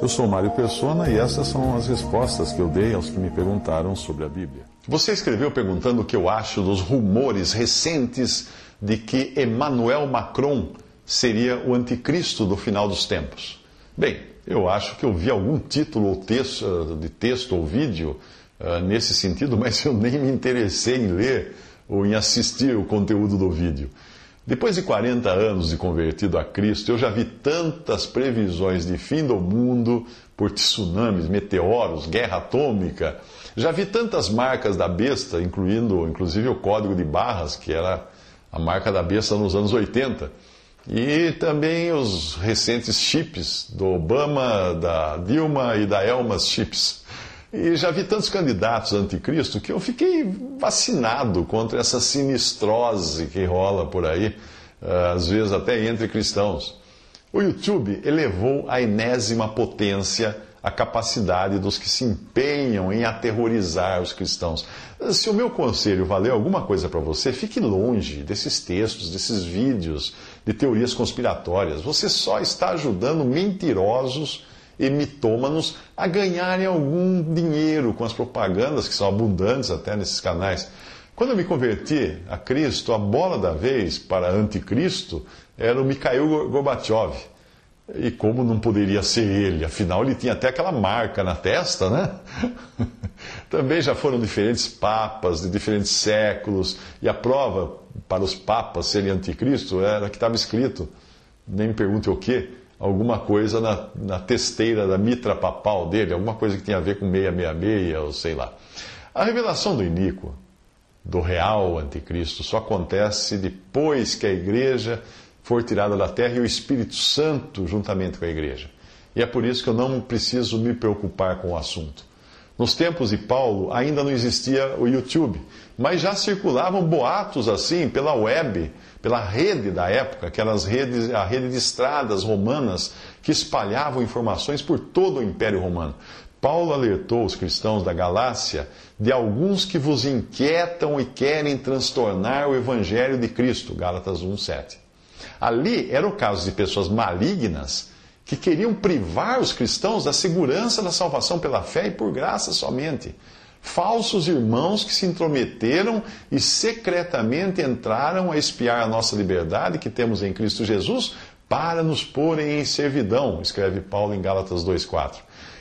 Eu sou Mário Persona e essas são as respostas que eu dei aos que me perguntaram sobre a Bíblia. Você escreveu perguntando o que eu acho dos rumores recentes de que Emmanuel Macron seria o anticristo do final dos tempos. Bem, eu acho que eu vi algum título ou texto, de texto ou vídeo uh, nesse sentido, mas eu nem me interessei em ler ou em assistir o conteúdo do vídeo. Depois de 40 anos de convertido a Cristo, eu já vi tantas previsões de fim do mundo por tsunamis, meteoros, guerra atômica. Já vi tantas marcas da besta, incluindo inclusive o código de barras, que era a marca da besta nos anos 80. E também os recentes chips do Obama, da Dilma e da Elma Chips. E já vi tantos candidatos anticristo que eu fiquei vacinado contra essa sinistrose que rola por aí, eh, às vezes até entre cristãos. O YouTube elevou à enésima potência a capacidade dos que se empenham em aterrorizar os cristãos. Se o meu conselho valer alguma coisa para você, fique longe desses textos, desses vídeos de teorias conspiratórias. Você só está ajudando mentirosos e mitômanos a ganharem algum dinheiro com as propagandas, que são abundantes até nesses canais. Quando eu me converti a Cristo, a bola da vez para anticristo era o Mikhail Gorbachev. E como não poderia ser ele? Afinal, ele tinha até aquela marca na testa, né? Também já foram diferentes papas de diferentes séculos, e a prova para os papas serem anticristo era que estava escrito, nem me pergunte o quê, alguma coisa na, na testeira da mitra papal dele, alguma coisa que tinha a ver com 666 ou sei lá. A revelação do iníquo, do real anticristo, só acontece depois que a igreja for tirada da terra e o Espírito Santo juntamente com a igreja. E é por isso que eu não preciso me preocupar com o assunto. Nos tempos de Paulo ainda não existia o YouTube, mas já circulavam boatos assim pela web, pela rede da época, aquelas redes, a rede de estradas romanas que espalhavam informações por todo o Império Romano. Paulo alertou os cristãos da Galácia de alguns que vos inquietam e querem transtornar o evangelho de Cristo, Gálatas 1:7. Ali era o caso de pessoas malignas que queriam privar os cristãos da segurança da salvação pela fé e por graça somente. Falsos irmãos que se intrometeram e secretamente entraram a espiar a nossa liberdade que temos em Cristo Jesus para nos porem em servidão, escreve Paulo em Gálatas 2,4.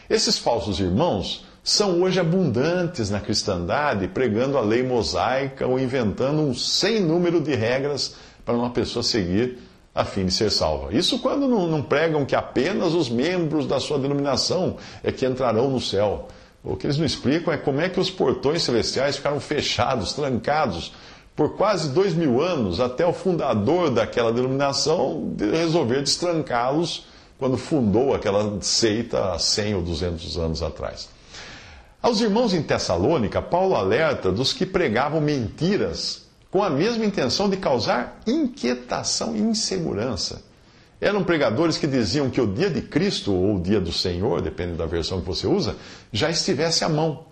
Esses falsos irmãos são hoje abundantes na cristandade, pregando a lei mosaica ou inventando um sem número de regras para uma pessoa seguir a fim de ser salva. Isso quando não, não, pregam que apenas os membros da sua denominação é que entrarão no céu. O que eles não explicam é como é que os portões celestiais ficaram fechados, trancados, por quase dois mil anos, até o fundador daquela denominação resolver destrancá-los quando fundou aquela seita há 100 ou 200 anos atrás. Aos irmãos em Tessalônica, Paulo alerta dos que pregavam mentiras com a mesma intenção de causar inquietação e insegurança. Eram pregadores que diziam que o dia de Cristo, ou o dia do Senhor, depende da versão que você usa, já estivesse à mão.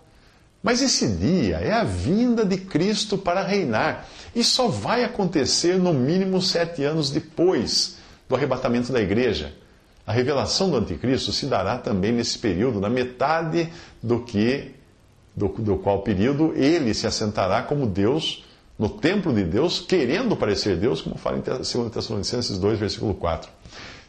Mas esse dia é a vinda de Cristo para reinar. E só vai acontecer no mínimo sete anos depois do arrebatamento da igreja. A revelação do anticristo se dará também nesse período, na metade do que do, do qual período ele se assentará como Deus no templo de Deus, querendo parecer Deus, como fala em 2 Tessalonicenses 2, versículo 4.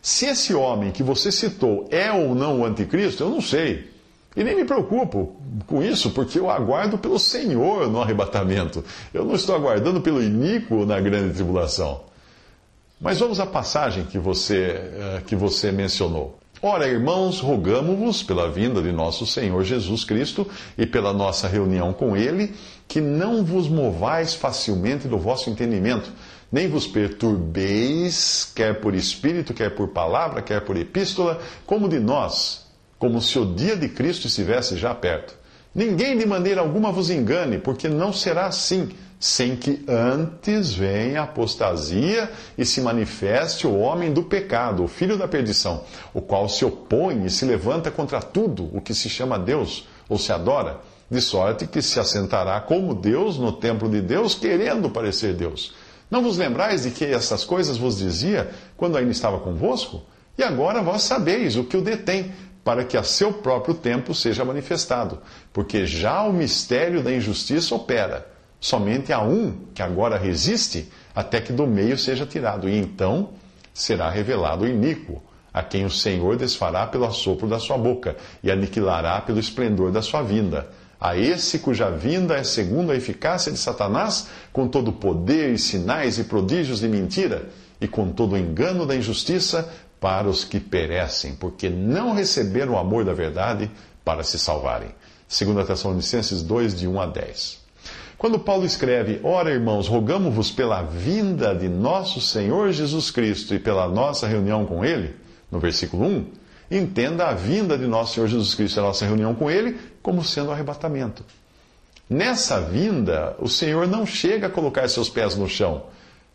Se esse homem que você citou é ou não o anticristo, eu não sei. E nem me preocupo com isso, porque eu aguardo pelo Senhor no arrebatamento. Eu não estou aguardando pelo iníquo na grande tribulação. Mas vamos à passagem que você, eh, que você mencionou. Ora, irmãos, rogamo-vos pela vinda de nosso Senhor Jesus Cristo e pela nossa reunião com Ele, que não vos movais facilmente do vosso entendimento, nem vos perturbeis, quer por espírito, quer por palavra, quer por epístola, como de nós, como se o dia de Cristo estivesse já perto. Ninguém de maneira alguma vos engane, porque não será assim sem que antes venha a apostasia e se manifeste o homem do pecado, o filho da perdição, o qual se opõe e se levanta contra tudo o que se chama Deus ou se adora, de sorte que se assentará como Deus no templo de Deus, querendo parecer Deus. Não vos lembrais de que essas coisas vos dizia quando ainda estava convosco? E agora vós sabeis o que o detém, para que a seu próprio tempo seja manifestado. Porque já o mistério da injustiça opera. Somente há um que agora resiste, até que do meio seja tirado. E então será revelado o iníquo, a quem o Senhor desfará pelo assopro da sua boca e aniquilará pelo esplendor da sua vinda. A esse cuja vinda é segundo a eficácia de Satanás, com todo o poder e sinais e prodígios de mentira, e com todo o engano da injustiça, para os que perecem, porque não receberam o amor da verdade para se salvarem. 2 Tessalonicenses 2, de 1 a 10. Quando Paulo escreve, Ora, irmãos, rogamos-vos pela vinda de nosso Senhor Jesus Cristo e pela nossa reunião com Ele, no versículo 1, entenda a vinda de nosso Senhor Jesus Cristo e a nossa reunião com Ele como sendo arrebatamento. Nessa vinda, o Senhor não chega a colocar seus pés no chão,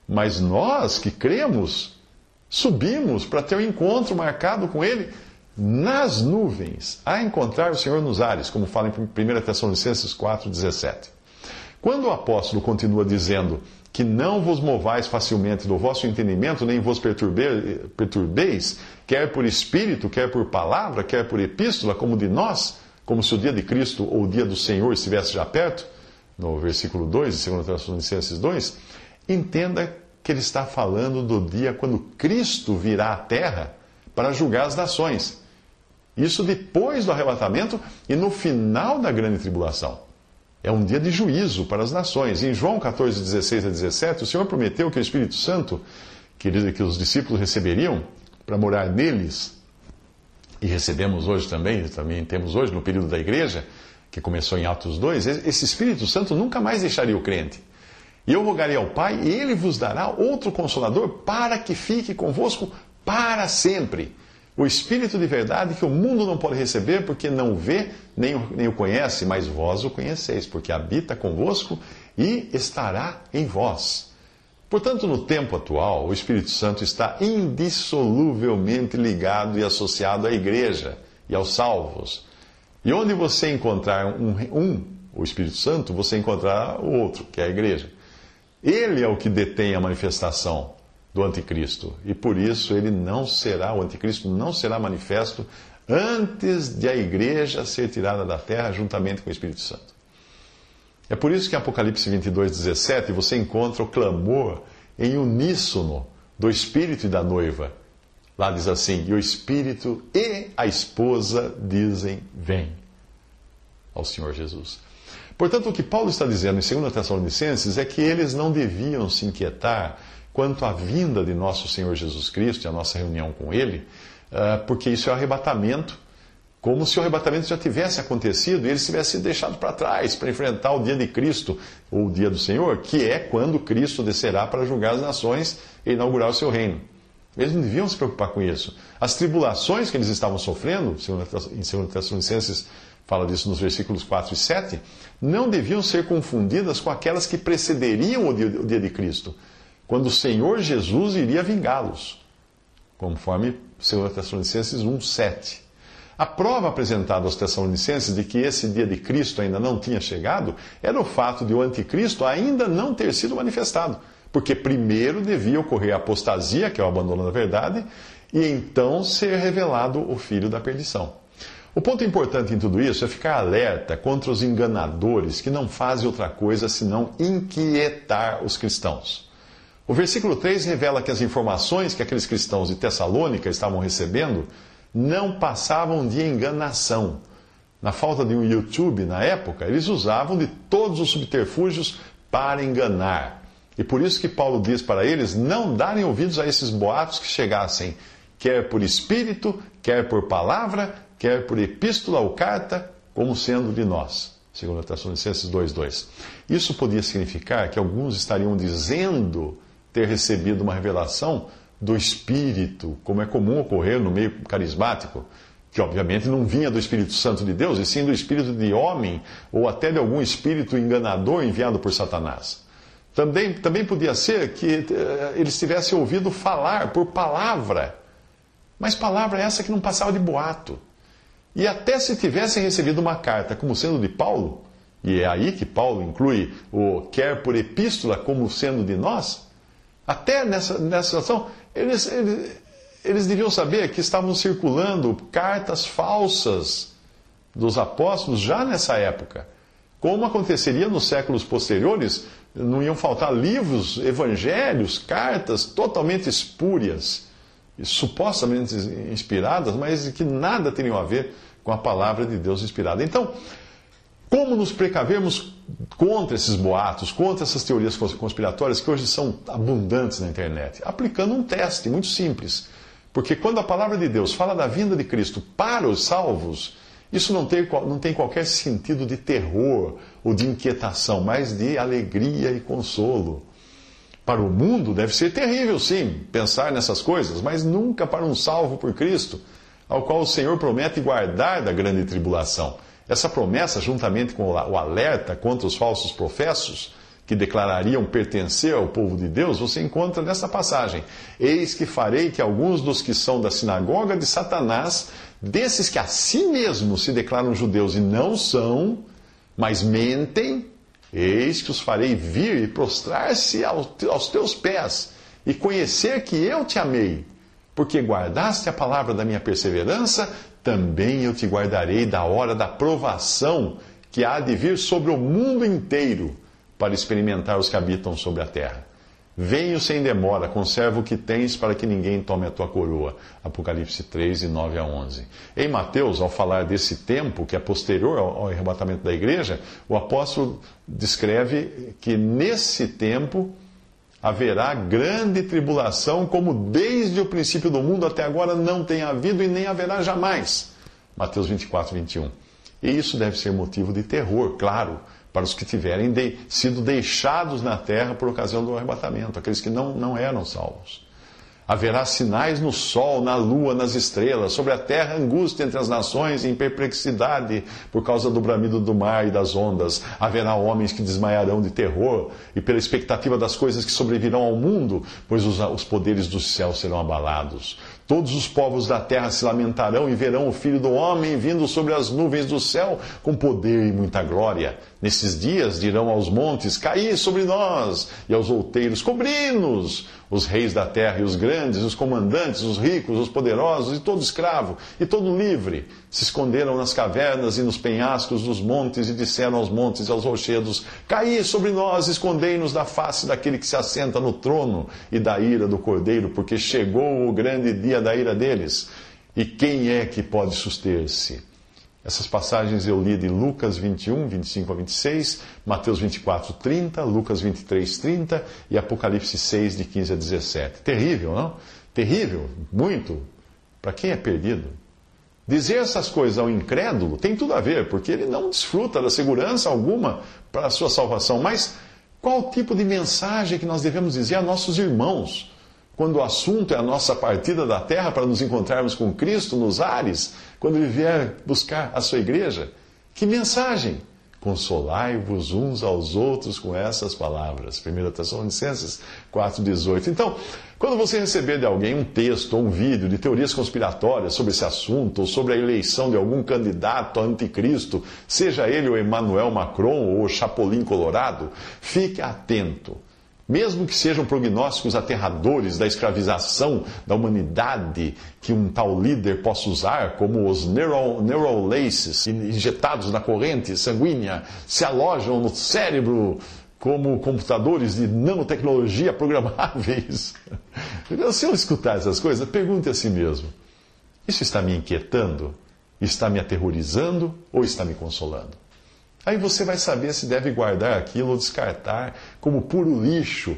mas nós que cremos, subimos para ter um encontro marcado com Ele nas nuvens, a encontrar o Senhor nos ares, como fala em 1 Tessalonicenses 4,17. Quando o apóstolo continua dizendo que não vos movais facilmente do vosso entendimento, nem vos perturbeis, quer por espírito, quer por palavra, quer por epístola, como de nós, como se o dia de Cristo ou o dia do Senhor estivesse já perto, no versículo 2 de 2 Tessalonicenses 2, entenda que ele está falando do dia quando Cristo virá à terra para julgar as nações. Isso depois do arrebatamento e no final da grande tribulação. É um dia de juízo para as nações. Em João 14, 16 a 17, o Senhor prometeu que o Espírito Santo, que, que os discípulos receberiam para morar neles, e recebemos hoje também, também temos hoje no período da igreja, que começou em Atos 2, esse Espírito Santo nunca mais deixaria o crente. E eu rogarei ao Pai, e ele vos dará outro consolador para que fique convosco para sempre. O Espírito de verdade que o mundo não pode receber porque não vê nem o, nem o conhece, mas vós o conheceis, porque habita convosco e estará em vós. Portanto, no tempo atual, o Espírito Santo está indissoluvelmente ligado e associado à igreja e aos salvos. E onde você encontrar um, um o Espírito Santo, você encontrará o outro, que é a igreja. Ele é o que detém a manifestação do anticristo. E por isso ele não será, o anticristo não será manifesto antes de a igreja ser tirada da terra juntamente com o Espírito Santo. É por isso que em Apocalipse 22, 17 você encontra o clamor em uníssono do Espírito e da noiva. Lá diz assim: E o Espírito e a esposa dizem: Vem ao Senhor Jesus. Portanto, o que Paulo está dizendo em 2 Tessalonicenses é que eles não deviam se inquietar quanto à vinda de nosso Senhor Jesus Cristo e a nossa reunião com Ele, ah, porque isso é arrebatamento, como se o arrebatamento já tivesse acontecido e eles tivessem sido para trás para enfrentar o dia de Cristo, ou o dia do Senhor, que é quando Cristo descerá para julgar as nações e inaugurar o seu reino. Eles não deviam se preocupar com isso. As tribulações que eles estavam sofrendo, em 2 Tessalonicenses fala disso nos versículos 4 e 7, não deviam ser confundidas com aquelas que precederiam o dia, o dia de Cristo, quando o Senhor Jesus iria vingá-los, conforme 2 Tessalonicenses 1, 7. A prova apresentada aos Tessalonicenses de que esse dia de Cristo ainda não tinha chegado era o fato de o anticristo ainda não ter sido manifestado, porque primeiro devia ocorrer a apostasia, que é o abandono da verdade, e então ser revelado o filho da perdição. O ponto importante em tudo isso é ficar alerta contra os enganadores que não fazem outra coisa senão inquietar os cristãos. O versículo 3 revela que as informações que aqueles cristãos de Tessalônica estavam recebendo não passavam de enganação. Na falta de um YouTube na época, eles usavam de todos os subterfúgios para enganar. E por isso que Paulo diz para eles não darem ouvidos a esses boatos que chegassem, quer por espírito, quer por palavra, quer por epístola ou carta, como sendo de nós. Segundo Tessalonicenses 2:2. Isso podia significar que alguns estariam dizendo ter recebido uma revelação do Espírito, como é comum ocorrer no meio carismático, que obviamente não vinha do Espírito Santo de Deus, e sim do espírito de homem, ou até de algum espírito enganador enviado por Satanás. Também, também podia ser que uh, eles tivessem ouvido falar por palavra, mas palavra essa que não passava de boato. E até se tivessem recebido uma carta como sendo de Paulo, e é aí que Paulo inclui o quer por epístola como sendo de nós, até nessa, nessa situação, eles, eles, eles deviam saber que estavam circulando cartas falsas dos apóstolos já nessa época. Como aconteceria nos séculos posteriores, não iam faltar livros, evangelhos, cartas totalmente espúrias, supostamente inspiradas, mas que nada teriam a ver com a palavra de Deus inspirada. Então, como nos precavermos contra esses boatos, contra essas teorias conspiratórias que hoje são abundantes na internet? Aplicando um teste muito simples. Porque quando a palavra de Deus fala da vinda de Cristo para os salvos, isso não tem, não tem qualquer sentido de terror ou de inquietação, mas de alegria e consolo. Para o mundo deve ser terrível, sim, pensar nessas coisas, mas nunca para um salvo por Cristo, ao qual o Senhor promete guardar da grande tribulação. Essa promessa, juntamente com o alerta contra os falsos professos, que declarariam pertencer ao povo de Deus, você encontra nessa passagem. Eis que farei que alguns dos que são da sinagoga de Satanás, desses que a si mesmos se declaram judeus e não são, mas mentem, eis que os farei vir e prostrar-se aos teus pés e conhecer que eu te amei. Porque guardaste a palavra da minha perseverança, também eu te guardarei da hora da provação que há de vir sobre o mundo inteiro para experimentar os que habitam sobre a terra. Venho sem demora, conserva o que tens para que ninguém tome a tua coroa. Apocalipse 3, de 9 a 11. Em Mateus, ao falar desse tempo, que é posterior ao arrebatamento da igreja, o apóstolo descreve que nesse tempo haverá grande tribulação, como desde o princípio do mundo até agora não tem havido e nem haverá jamais. Mateus 24, 21. E isso deve ser motivo de terror, claro, para os que tiverem de, sido deixados na terra por ocasião do arrebatamento, aqueles que não, não eram salvos. Haverá sinais no sol, na lua, nas estrelas, sobre a terra angústia entre as nações em perplexidade por causa do bramido do mar e das ondas. Haverá homens que desmaiarão de terror e pela expectativa das coisas que sobrevirão ao mundo, pois os, os poderes do céu serão abalados. Todos os povos da terra se lamentarão e verão o Filho do Homem vindo sobre as nuvens do céu com poder e muita glória. Nesses dias dirão aos montes: Caí sobre nós, e aos outeiros: Cobri-nos os reis da terra e os grandes, os comandantes, os ricos, os poderosos, e todo escravo, e todo livre, se esconderam nas cavernas e nos penhascos dos montes e disseram aos montes e aos rochedos: Caí sobre nós, escondei-nos da face daquele que se assenta no trono e da ira do cordeiro, porque chegou o grande dia da ira deles. E quem é que pode suster-se? Essas passagens eu li de Lucas 21, 25 a 26, Mateus 24, 30, Lucas 23, 30 e Apocalipse 6, de 15 a 17. Terrível, não? Terrível, muito. Para quem é perdido. Dizer essas coisas ao incrédulo tem tudo a ver, porque ele não desfruta da segurança alguma para a sua salvação. Mas qual tipo de mensagem que nós devemos dizer a nossos irmãos? Quando o assunto é a nossa partida da terra para nos encontrarmos com Cristo nos ares, quando ele vier buscar a sua igreja? Que mensagem! Consolai-vos uns aos outros com essas palavras. 1 Tessalonicenses 4,18. Então, quando você receber de alguém um texto ou um vídeo de teorias conspiratórias sobre esse assunto, ou sobre a eleição de algum candidato anticristo, seja ele o Emmanuel Macron ou o Chapolin Colorado, fique atento mesmo que sejam prognósticos aterradores da escravização da humanidade que um tal líder possa usar, como os neural, neural laces injetados na corrente sanguínea, se alojam no cérebro como computadores de nanotecnologia programáveis. Se eu escutar essas coisas, pergunte a si mesmo: isso está me inquietando? Está me aterrorizando ou está me consolando? Aí você vai saber se deve guardar aquilo ou descartar como puro lixo,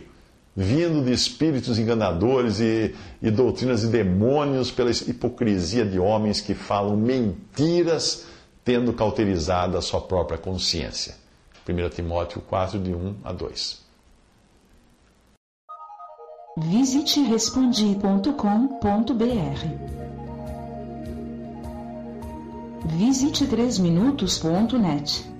vindo de espíritos enganadores e, e doutrinas de demônios pela hipocrisia de homens que falam mentiras, tendo cauterizado a sua própria consciência. 1 Timóteo 4, de 1 a 2. Visite respondi.com.br. Visite 3minutos.net.